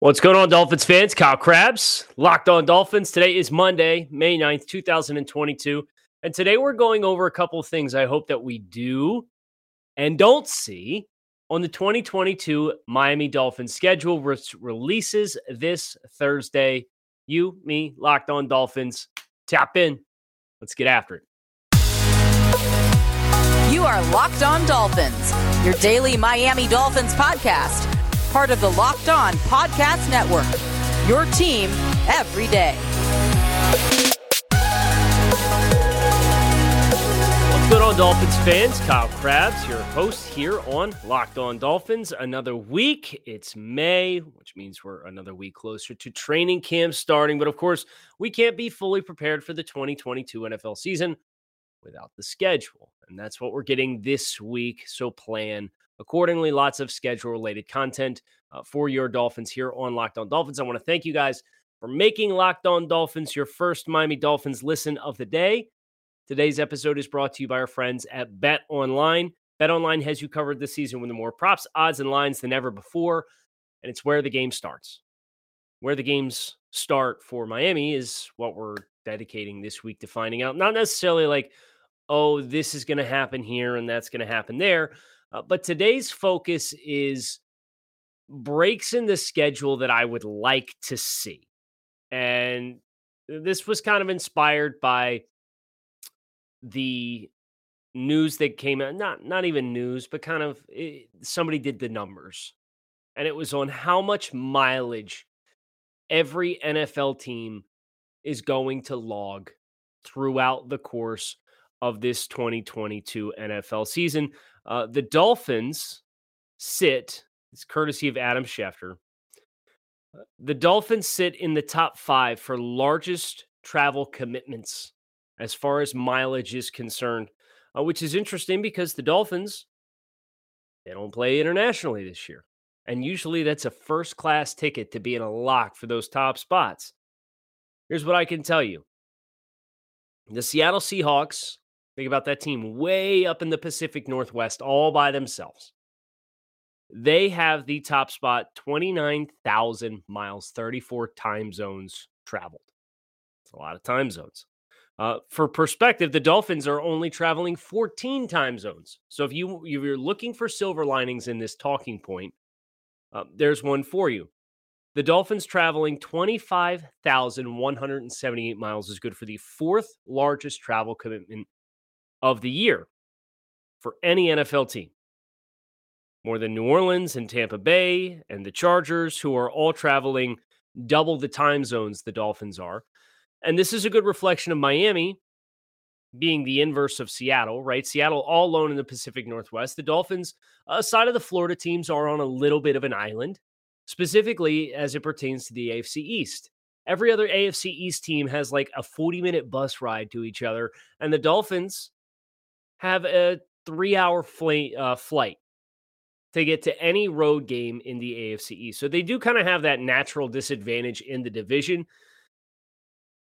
What's going on, Dolphins fans? Kyle Crabbs, Locked On Dolphins. Today is Monday, May 9th, 2022. And today we're going over a couple of things I hope that we do and don't see on the 2022 Miami Dolphins schedule, which releases this Thursday. You, me, Locked On Dolphins, tap in. Let's get after it. You are Locked On Dolphins, your daily Miami Dolphins podcast part of the Locked On Podcast Network. Your team every day. What's going on, Dolphins fans? Kyle Crabbs, your host here on Locked On Dolphins. Another week. It's May, which means we're another week closer to training camp starting. But of course, we can't be fully prepared for the 2022 NFL season without the schedule. And that's what we're getting this week. So plan accordingly. Lots of schedule related content uh, for your Dolphins here on Locked On Dolphins. I want to thank you guys for making Locked On Dolphins your first Miami Dolphins listen of the day. Today's episode is brought to you by our friends at Bet Online. Bet Online has you covered this season with more props, odds, and lines than ever before. And it's where the game starts. Where the games start for Miami is what we're dedicating this week to finding out. Not necessarily like, oh, this is going to happen here and that's going to happen there, uh, but today's focus is breaks in the schedule that I would like to see. And this was kind of inspired by the news that came out not not even news but kind of it, eh, somebody did the numbers and it was on how much mileage every NFL team is going to log throughout the course of this 2022 NFL season. Uh, the Dolphins sit, it's courtesy of Adam Schefter. Uh, the Dolphins sit in the top five for largest travel commitments as far as mileage is concerned, uh, which is interesting because the Dolphins they don't play internationally this year, and usually that's a first class ticket to be in a lock for those top spots. Here's what I can tell you: the Seattle Seahawks Think about that team way up in the Pacific Northwest, all by themselves. They have the top spot 29,000 miles, 34 time zones traveled. It's a lot of time zones. Uh, for perspective, the Dolphins are only traveling 14 time zones. So if you if you're looking for silver linings in this talking point, uh, there's one for you. The Dolphins traveling 25,178 miles is good for the fourth largest travel commitment of the year for any NFL team. More than New Orleans and Tampa Bay and the Chargers, who are all traveling double the time zones the Dolphins are. And this is a good reflection of Miami being the inverse of Seattle, right? Seattle all alone in the Pacific Northwest. The Dolphins, uh, aside of the Florida teams, are on a little bit of an island, specifically as it pertains to the AFC East. Every other AFC East team has like a 40 minute bus ride to each other. And the Dolphins, have a three hour flight, uh, flight to get to any road game in the AFC East. So they do kind of have that natural disadvantage in the division.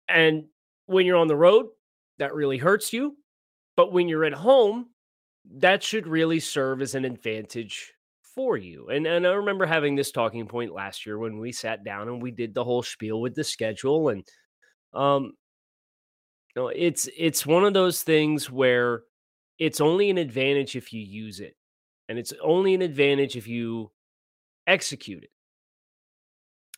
And when you're on the road, that really hurts you. But when you're at home, that should really serve as an advantage for you. And and I remember having this talking point last year when we sat down and we did the whole spiel with the schedule and um you know, it's it's one of those things where it's only an advantage if you use it. And it's only an advantage if you execute it.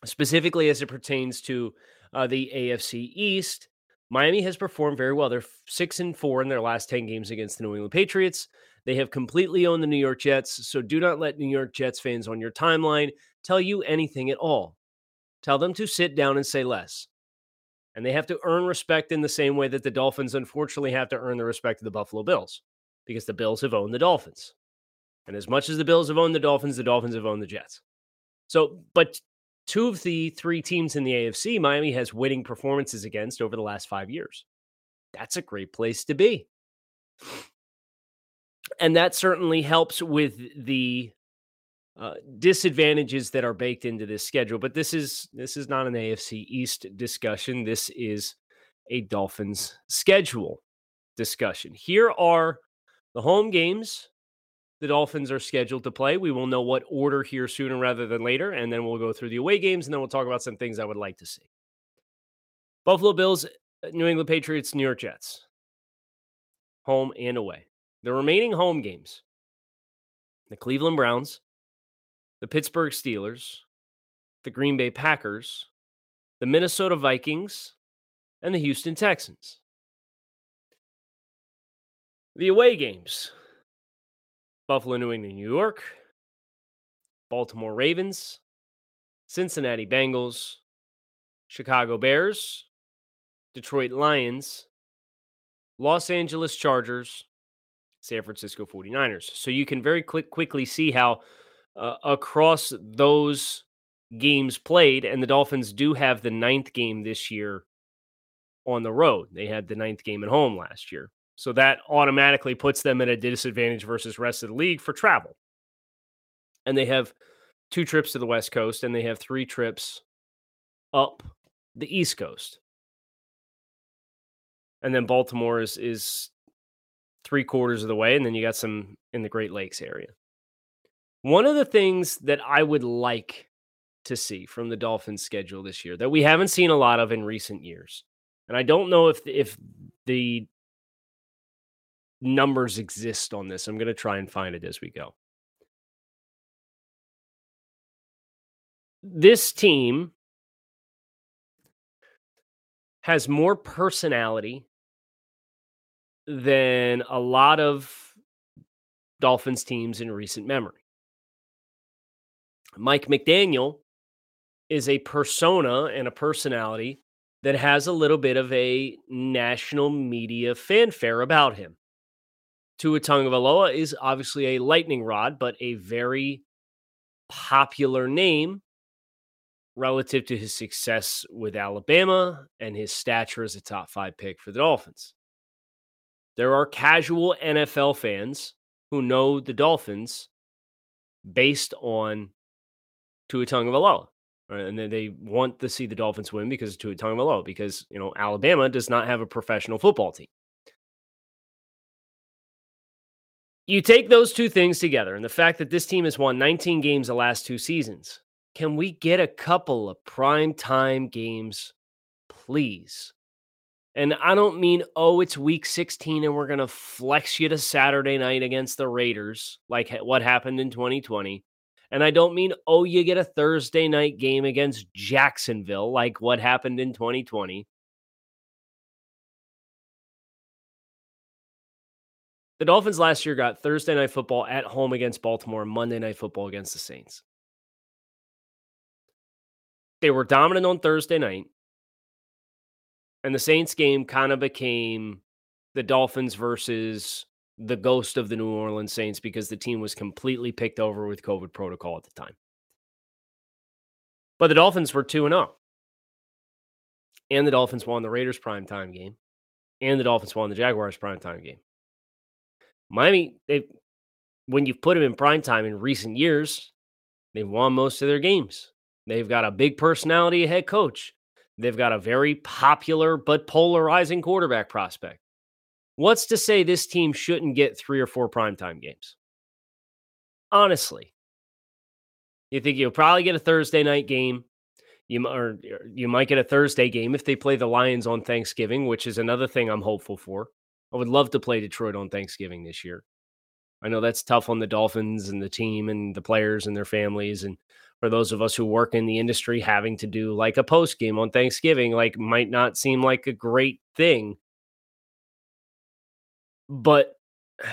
Specifically as it pertains to uh, the AFC East, Miami has performed very well. They're six and four in their last 10 games against the New England Patriots. They have completely owned the New York Jets. So do not let New York Jets fans on your timeline tell you anything at all. Tell them to sit down and say less. And they have to earn respect in the same way that the Dolphins unfortunately have to earn the respect of the Buffalo Bills because the Bills have owned the Dolphins. And as much as the Bills have owned the Dolphins, the Dolphins have owned the Jets. So, but two of the three teams in the AFC, Miami has winning performances against over the last five years. that's a great place to be. And that certainly helps with the uh, disadvantages that are baked into this schedule. But this is this is not an AFC East discussion. This is a Dolphins schedule discussion. Here are the home games the Dolphins are scheduled to play. We will know what order here sooner rather than later, and then we'll go through the away games, and then we'll talk about some things I would like to see. Buffalo Bills, uh, New England Patriots, New York Jets, home and away. The remaining home games: the Cleveland Browns, the Pittsburgh Steelers, the Green Bay Packers, the Minnesota Vikings, and the Houston Texans. The away games. Buffalo, New England, New York, Baltimore Ravens, Cincinnati Bengals, Chicago Bears, Detroit Lions, Los Angeles Chargers, San Francisco 49ers. So you can very quick, quickly see how uh, across those games played, and the Dolphins do have the ninth game this year on the road. They had the ninth game at home last year. So that automatically puts them at a disadvantage versus rest of the league for travel. And they have two trips to the West Coast and they have three trips up the East Coast. And then Baltimore is is three quarters of the way, and then you got some in the Great Lakes area. One of the things that I would like to see from the Dolphins schedule this year that we haven't seen a lot of in recent years. And I don't know if if the numbers exist on this. I'm going to try and find it as we go. This team has more personality than a lot of Dolphins teams in recent memory. Mike McDaniel is a persona and a personality that has a little bit of a national media fanfare about him. Tua Tagovailoa is obviously a lightning rod, but a very popular name relative to his success with Alabama and his stature as a top five pick for the Dolphins. There are casual NFL fans who know the Dolphins based on Tua Tagovailoa. Right? And then they want to see the Dolphins win because it's to a tongue of Tua Tagovailoa, because, you know, Alabama does not have a professional football team. You take those two things together and the fact that this team has won 19 games the last two seasons. Can we get a couple of prime time games, please? And I don't mean, oh, it's week 16 and we're going to flex you to Saturday night against the Raiders, like what happened in 2020. And I don't mean, oh, you get a Thursday night game against Jacksonville, like what happened in 2020. The Dolphins last year got Thursday night football at home against Baltimore Monday night football against the Saints. They were dominant on Thursday night. And the Saints game kind of became the Dolphins versus the ghost of the New Orleans Saints because the team was completely picked over with COVID protocol at the time. But the Dolphins were 2 0. And the Dolphins won the Raiders primetime game. And the Dolphins won the Jaguars primetime game. Miami, they when you've put them in prime time in recent years, they've won most of their games. They've got a big personality head coach. They've got a very popular but polarizing quarterback prospect. What's to say this team shouldn't get three or four primetime games? Honestly, you think you'll probably get a Thursday night game. You or you might get a Thursday game if they play the Lions on Thanksgiving, which is another thing I'm hopeful for. I would love to play Detroit on Thanksgiving this year. I know that's tough on the Dolphins and the team and the players and their families. And for those of us who work in the industry, having to do like a post game on Thanksgiving, like might not seem like a great thing. But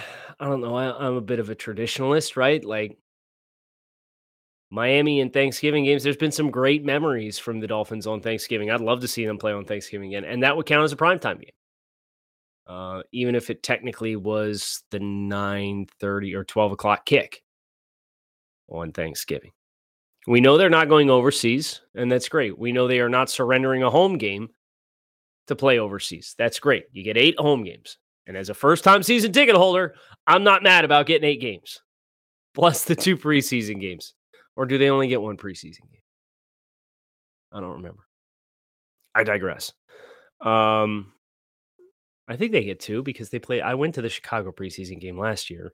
I don't know. I, I'm a bit of a traditionalist, right? Like Miami and Thanksgiving games, there's been some great memories from the Dolphins on Thanksgiving. I'd love to see them play on Thanksgiving again. And that would count as a primetime game uh, even if it technically was the 9.30 or 12 o'clock kick on Thanksgiving. We know they're not going overseas, and that's great. We know they are not surrendering a home game to play overseas. That's great. You get eight home games. And as a first time season ticket holder, I'm not mad about getting eight games plus the two preseason games. Or do they only get one preseason game? I don't remember. I digress. Um, I think they get two because they play. I went to the Chicago preseason game last year,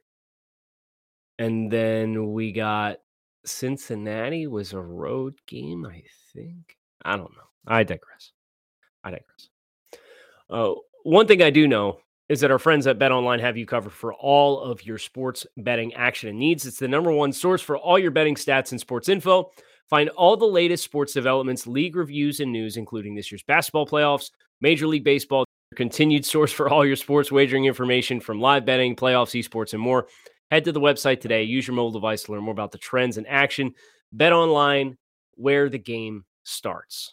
and then we got Cincinnati was a road game. I think. I don't know. I digress. I digress. Uh, one thing I do know is that our friends at Bet Online have you covered for all of your sports betting action and needs. It's the number one source for all your betting stats and sports info. Find all the latest sports developments, league reviews, and news, including this year's basketball playoffs, Major League Baseball, continued source for all your sports wagering information from live betting, playoffs, esports, and more. Head to the website today. Use your mobile device to learn more about the trends and action. Bet online, where the game starts.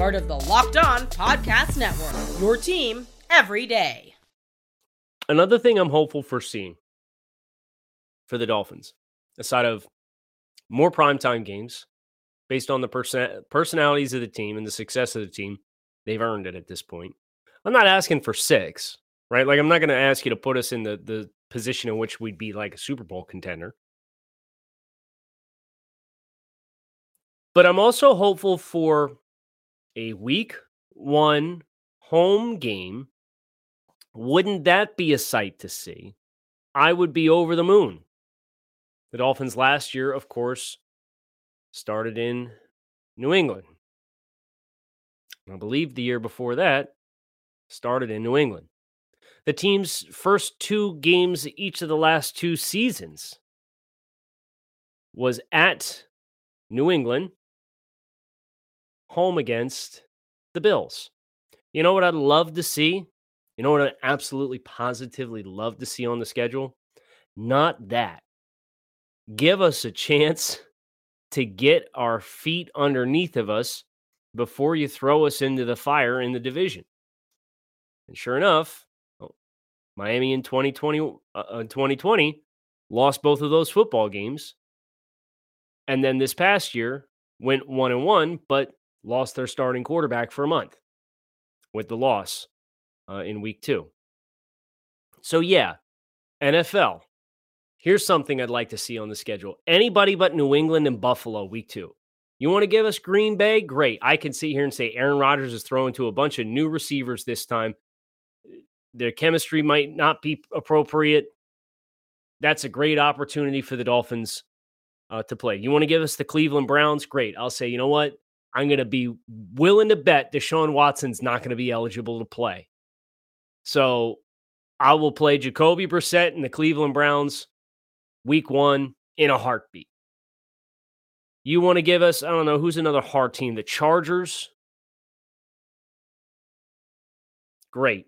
part of the Locked On Podcast Network. Your team every day. Another thing I'm hopeful for seeing for the Dolphins, aside of more primetime games based on the person- personalities of the team and the success of the team, they've earned it at this point. I'm not asking for six, right? Like, I'm not going to ask you to put us in the, the position in which we'd be like a Super Bowl contender. But I'm also hopeful for a week one home game, wouldn't that be a sight to see? I would be over the moon. The Dolphins last year, of course, started in New England. I believe the year before that started in New England. The team's first two games each of the last two seasons was at New England home against the Bills. You know what I'd love to see? You know what I'd absolutely positively love to see on the schedule? Not that. Give us a chance to get our feet underneath of us before you throw us into the fire in the division. And sure enough, oh, Miami in 2020, uh, 2020 uh, lost both of those football games. And then this past year went one and one, but lost their starting quarterback for a month with the loss uh, in week two. So, yeah, NFL. Here's something I'd like to see on the schedule. Anybody but New England and Buffalo, week two. You want to give us Green Bay? Great. I can sit here and say Aaron Rodgers is throwing to a bunch of new receivers this time. Their chemistry might not be appropriate. That's a great opportunity for the Dolphins uh, to play. You want to give us the Cleveland Browns? Great. I'll say, you know what? I'm going to be willing to bet Deshaun Watson's not going to be eligible to play. So I will play Jacoby Brissett and the Cleveland Browns week one in a heartbeat. You want to give us, I don't know, who's another hard team? The Chargers? Great.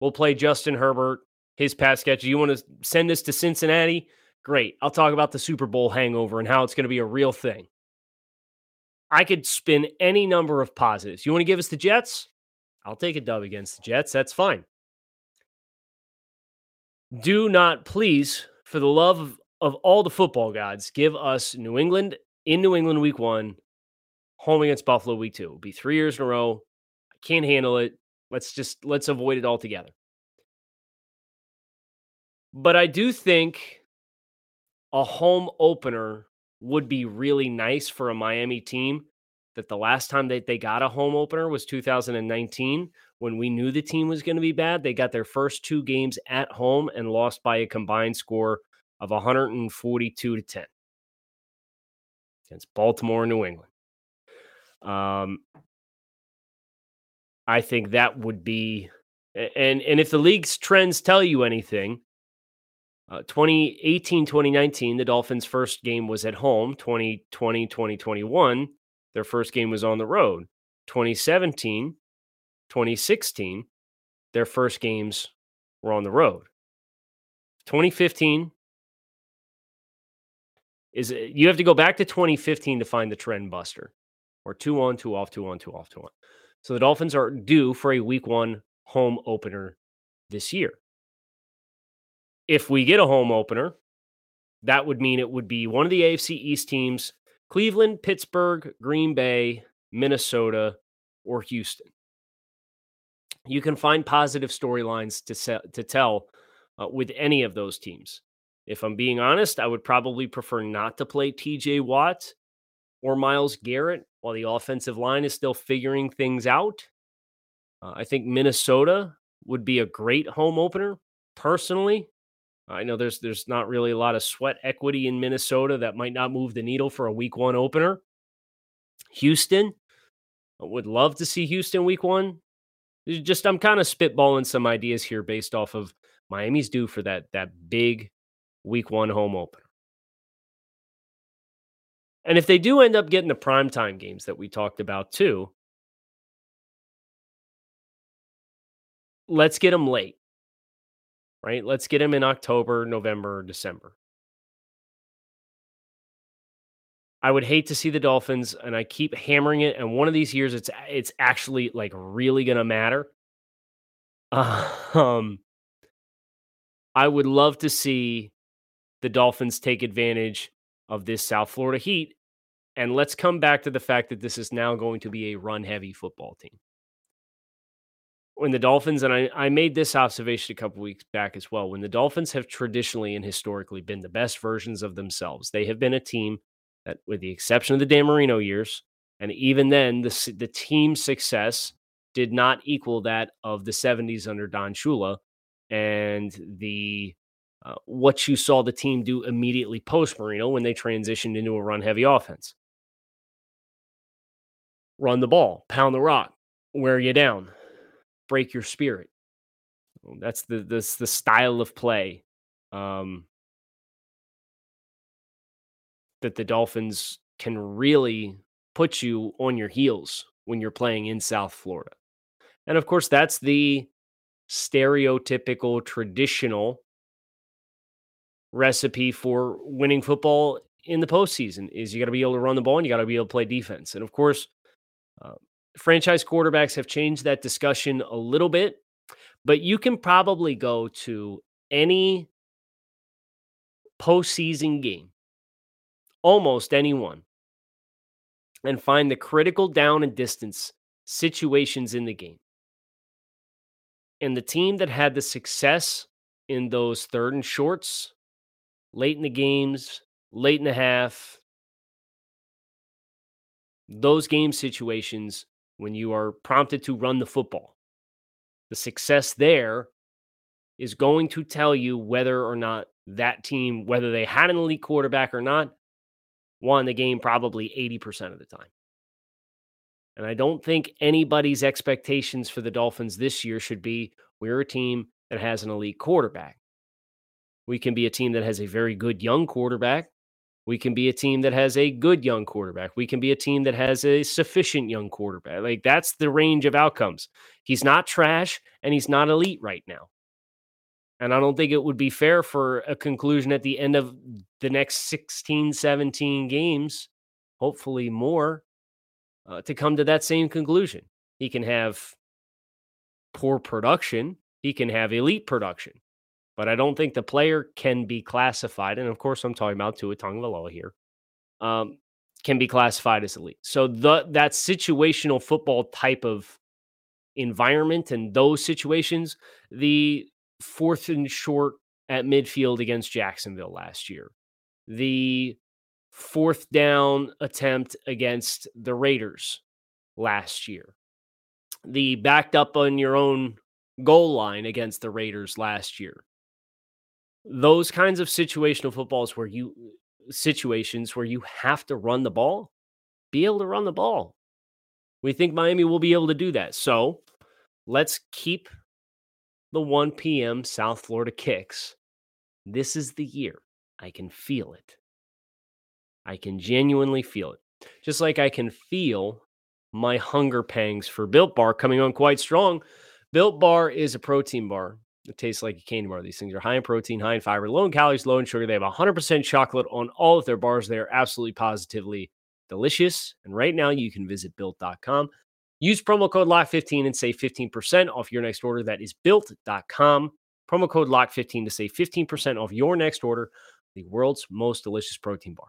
We'll play Justin Herbert, his pass catch. You want to send us to Cincinnati? Great. I'll talk about the Super Bowl hangover and how it's going to be a real thing. I could spin any number of positives. You want to give us the Jets? I'll take a dub against the Jets. That's fine. Do not, please, for the love of, of all the football gods, give us New England in New England week one, home against Buffalo week two. It'll be three years in a row. I can't handle it. Let's just let's avoid it altogether. But I do think a home opener would be really nice for a Miami team that the last time that they got a home opener was 2019 when we knew the team was going to be bad. They got their first two games at home and lost by a combined score of 142 to 10 against Baltimore and New England. Um, I think that would be and and if the league's trends tell you anything, uh, 2018 2019, the Dolphins' first game was at home. 2020 2021, their first game was on the road. 2017 2016, their first games were on the road. 2015 is you have to go back to 2015 to find the trend buster or two on, two off, two on, two off, two on. So the Dolphins are due for a week one home opener this year. If we get a home opener, that would mean it would be one of the AFC East teams Cleveland, Pittsburgh, Green Bay, Minnesota, or Houston. You can find positive storylines to, se- to tell uh, with any of those teams. If I'm being honest, I would probably prefer not to play TJ Watt or Myles Garrett while the offensive line is still figuring things out. Uh, I think Minnesota would be a great home opener personally. I know there's there's not really a lot of sweat equity in Minnesota that might not move the needle for a week 1 opener. Houston, I would love to see Houston week 1. Just I'm kind of spitballing some ideas here based off of Miami's due for that that big week 1 home opener. And if they do end up getting the primetime games that we talked about too, let's get them late, right? Let's get them in October, November, December. I would hate to see the Dolphins, and I keep hammering it. And one of these years, it's it's actually like really going to matter. Um, I would love to see the Dolphins take advantage of this South Florida Heat. And let's come back to the fact that this is now going to be a run heavy football team. When the Dolphins, and I, I made this observation a couple weeks back as well, when the Dolphins have traditionally and historically been the best versions of themselves, they have been a team that, with the exception of the Dan Marino years, and even then, the, the team success did not equal that of the 70s under Don Shula and the uh, what you saw the team do immediately post Marino when they transitioned into a run heavy offense. Run the ball, pound the rock, wear you down, break your spirit. That's the the style of play um, that the Dolphins can really put you on your heels when you're playing in South Florida. And of course, that's the stereotypical traditional recipe for winning football in the postseason is you got to be able to run the ball and you got to be able to play defense. And of course, uh, franchise quarterbacks have changed that discussion a little bit, but you can probably go to any postseason game, almost anyone, and find the critical down and distance situations in the game. And the team that had the success in those third and shorts late in the games, late in the half, those game situations when you are prompted to run the football. The success there is going to tell you whether or not that team, whether they had an elite quarterback or not, won the game probably 80% of the time. And I don't think anybody's expectations for the Dolphins this year should be we're a team that has an elite quarterback. We can be a team that has a very good young quarterback. We can be a team that has a good young quarterback. We can be a team that has a sufficient young quarterback. Like that's the range of outcomes. He's not trash and he's not elite right now. And I don't think it would be fair for a conclusion at the end of the next 16, 17 games, hopefully more, uh, to come to that same conclusion. He can have poor production, he can have elite production but I don't think the player can be classified. And of course, I'm talking about Tua Tagovailoa here. Um, can be classified as elite. So the that situational football type of environment and those situations, the fourth and short at midfield against Jacksonville last year, the fourth down attempt against the Raiders last year, the backed up on your own goal line against the Raiders last year those kinds of situational footballs where you uh, situations where you have to run the ball, be able to run the ball. We think Miami will be able to do that. So let's keep the 1 p.m. South Florida kicks. This is the year. I can feel it. I can genuinely feel it. Just like I can feel my hunger pangs for Built Bar coming on quite strong Built Bar is a protein bar. It tastes like a candy bar. These things are high in protein, high in fiber, low in calories, low in sugar. They have 100% chocolate on all of their bars. They are absolutely positively delicious. And right now you can visit built.com. Use promo code LOCK15 and save 15% off your next order. That is built.com. Promo code LOCK15 to save 15% off your next order. The world's most delicious protein bar.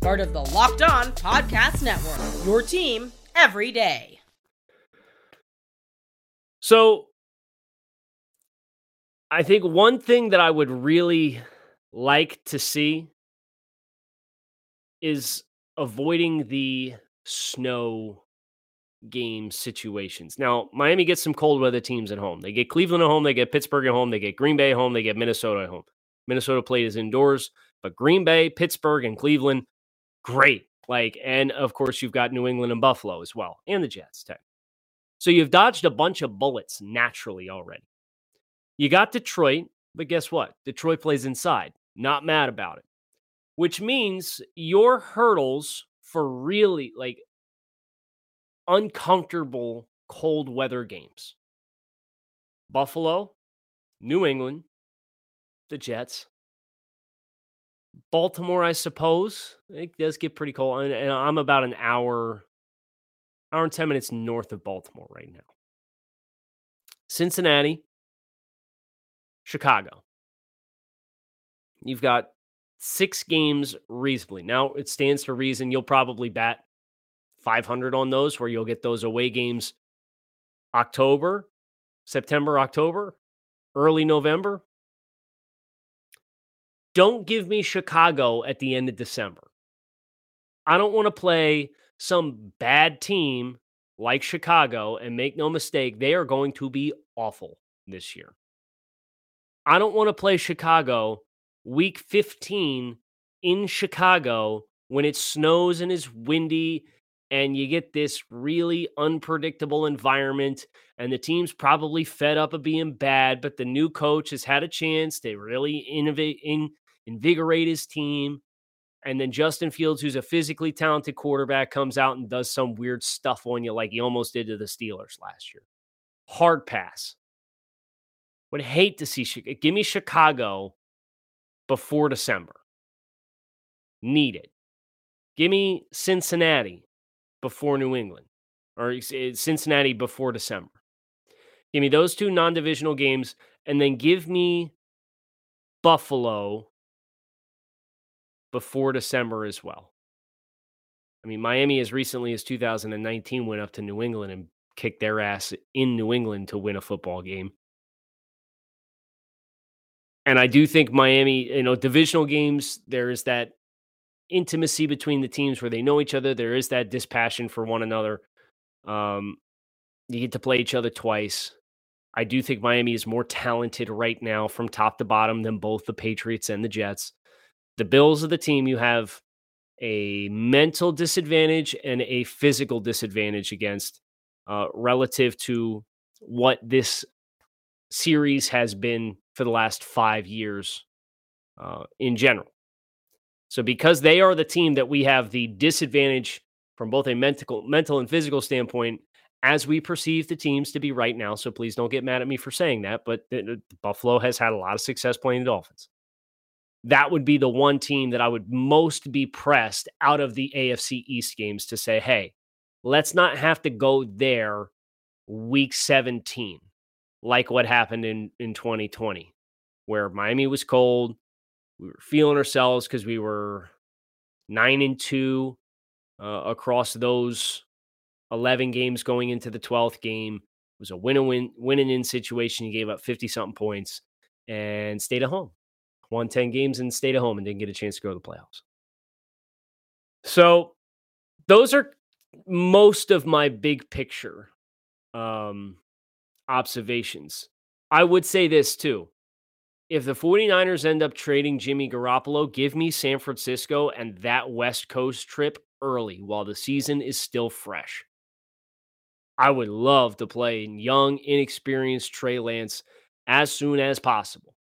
part of the Locked On Podcast Network. Your team every day. So, I think one thing that I would really like to see is avoiding the snow game situations. Now, Miami gets some cold weather teams at home. They get Cleveland at home, they get Pittsburgh at home, they get Green Bay at home, they get Minnesota at home. Minnesota played is indoors, but Green Bay, Pittsburgh, and Cleveland great. Like, and of course, you've got New England and Buffalo as well, and the Jets. Too. So you've dodged a bunch of bullets naturally already. You got Detroit, but guess what? Detroit plays inside. Not mad about it. Which means your hurdles for really like uncomfortable cold weather games Buffalo, New England, the Jets, Baltimore, I suppose. It does get pretty cold. And, and I'm about an hour, hour and 10 minutes north of Baltimore right now. Cincinnati, Chicago. You've got six games reasonably. Now it stands to reason you'll probably bat 500 on those, where you'll get those away games October, September, October, early November. Don't give me Chicago at the end of December. I don't want to play some bad team like Chicago and make no mistake, they are going to be awful this year. I don't want to play Chicago week 15 in Chicago when it snows and is windy and you get this really unpredictable environment and the team's probably fed up of being bad but the new coach has had a chance to really innovate in invigorate his team. And then Justin Fields, who's a physically talented quarterback, comes out and does some weird stuff on you like he almost did to the Steelers last year. Hard pass. Would hate to see give me Chicago before December. Need it. Give me Cincinnati before New England or eh, Cincinnati before December. Give me those two non divisional games and then give me Buffalo before December as well. I mean, Miami as recently as 2019 went up to New England and kicked their ass in New England to win a football game. And I do think Miami, you know, divisional games, there is that intimacy between the teams where they know each other. There is that dispassion for one another. Um, you get to play each other twice. I do think Miami is more talented right now from top to bottom than both the Patriots and the Jets the Bills are the team you have a mental disadvantage and a physical disadvantage against uh, relative to what this series has been for the last five years uh, in general. So, because they are the team that we have the disadvantage from both a mental, mental and physical standpoint, as we perceive the teams to be right now. So, please don't get mad at me for saying that. But Buffalo has had a lot of success playing the Dolphins that would be the one team that I would most be pressed out of the AFC East games to say, hey, let's not have to go there week 17, like what happened in, in 2020, where Miami was cold. We were feeling ourselves because we were nine and two uh, across those 11 games going into the 12th game. It was a win and win, win and in situation. You gave up 50 something points and stayed at home won 10 games and stayed at home and didn't get a chance to go to the playoffs. So those are most of my big picture um, observations. I would say this too. If the 49ers end up trading Jimmy Garoppolo, give me San Francisco and that West Coast trip early while the season is still fresh. I would love to play young, inexperienced Trey Lance as soon as possible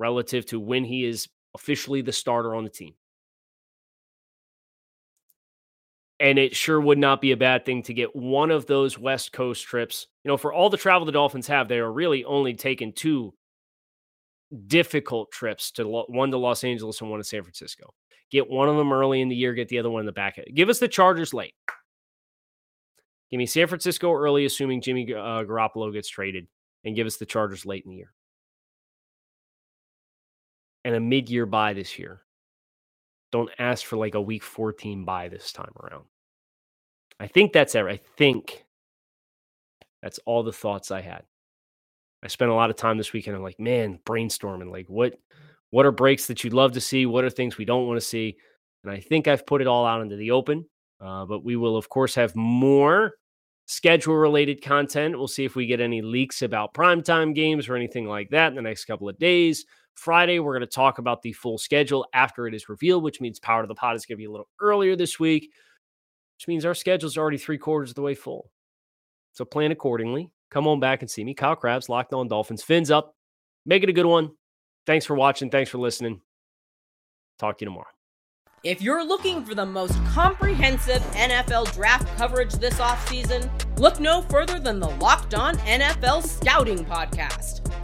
relative to when he is officially the starter on the team. And it sure would not be a bad thing to get one of those West Coast trips. You know, for all the travel the Dolphins have, they are really only taking two difficult trips to one to Los Angeles and one to San Francisco. Get one of them early in the year, get the other one in the back. Give us the Chargers late. Give me San Francisco early, assuming Jimmy uh, Garoppolo gets traded, and give us the Chargers late in the year. And a mid year bye this year. Don't ask for like a week 14 bye this time around. I think that's it. I think that's all the thoughts I had. I spent a lot of time this weekend. I'm like, man, brainstorming. Like, what what are breaks that you'd love to see? What are things we don't want to see? And I think I've put it all out into the open. Uh, but we will, of course, have more schedule related content. We'll see if we get any leaks about primetime games or anything like that in the next couple of days. Friday, we're going to talk about the full schedule after it is revealed, which means Power to the Pod is going to be a little earlier this week, which means our schedule is already three quarters of the way full. So plan accordingly. Come on back and see me. Kyle Crabbs, Locked On Dolphins. Fins up. Make it a good one. Thanks for watching. Thanks for listening. Talk to you tomorrow. If you're looking for the most comprehensive NFL draft coverage this offseason, look no further than the Locked On NFL Scouting Podcast.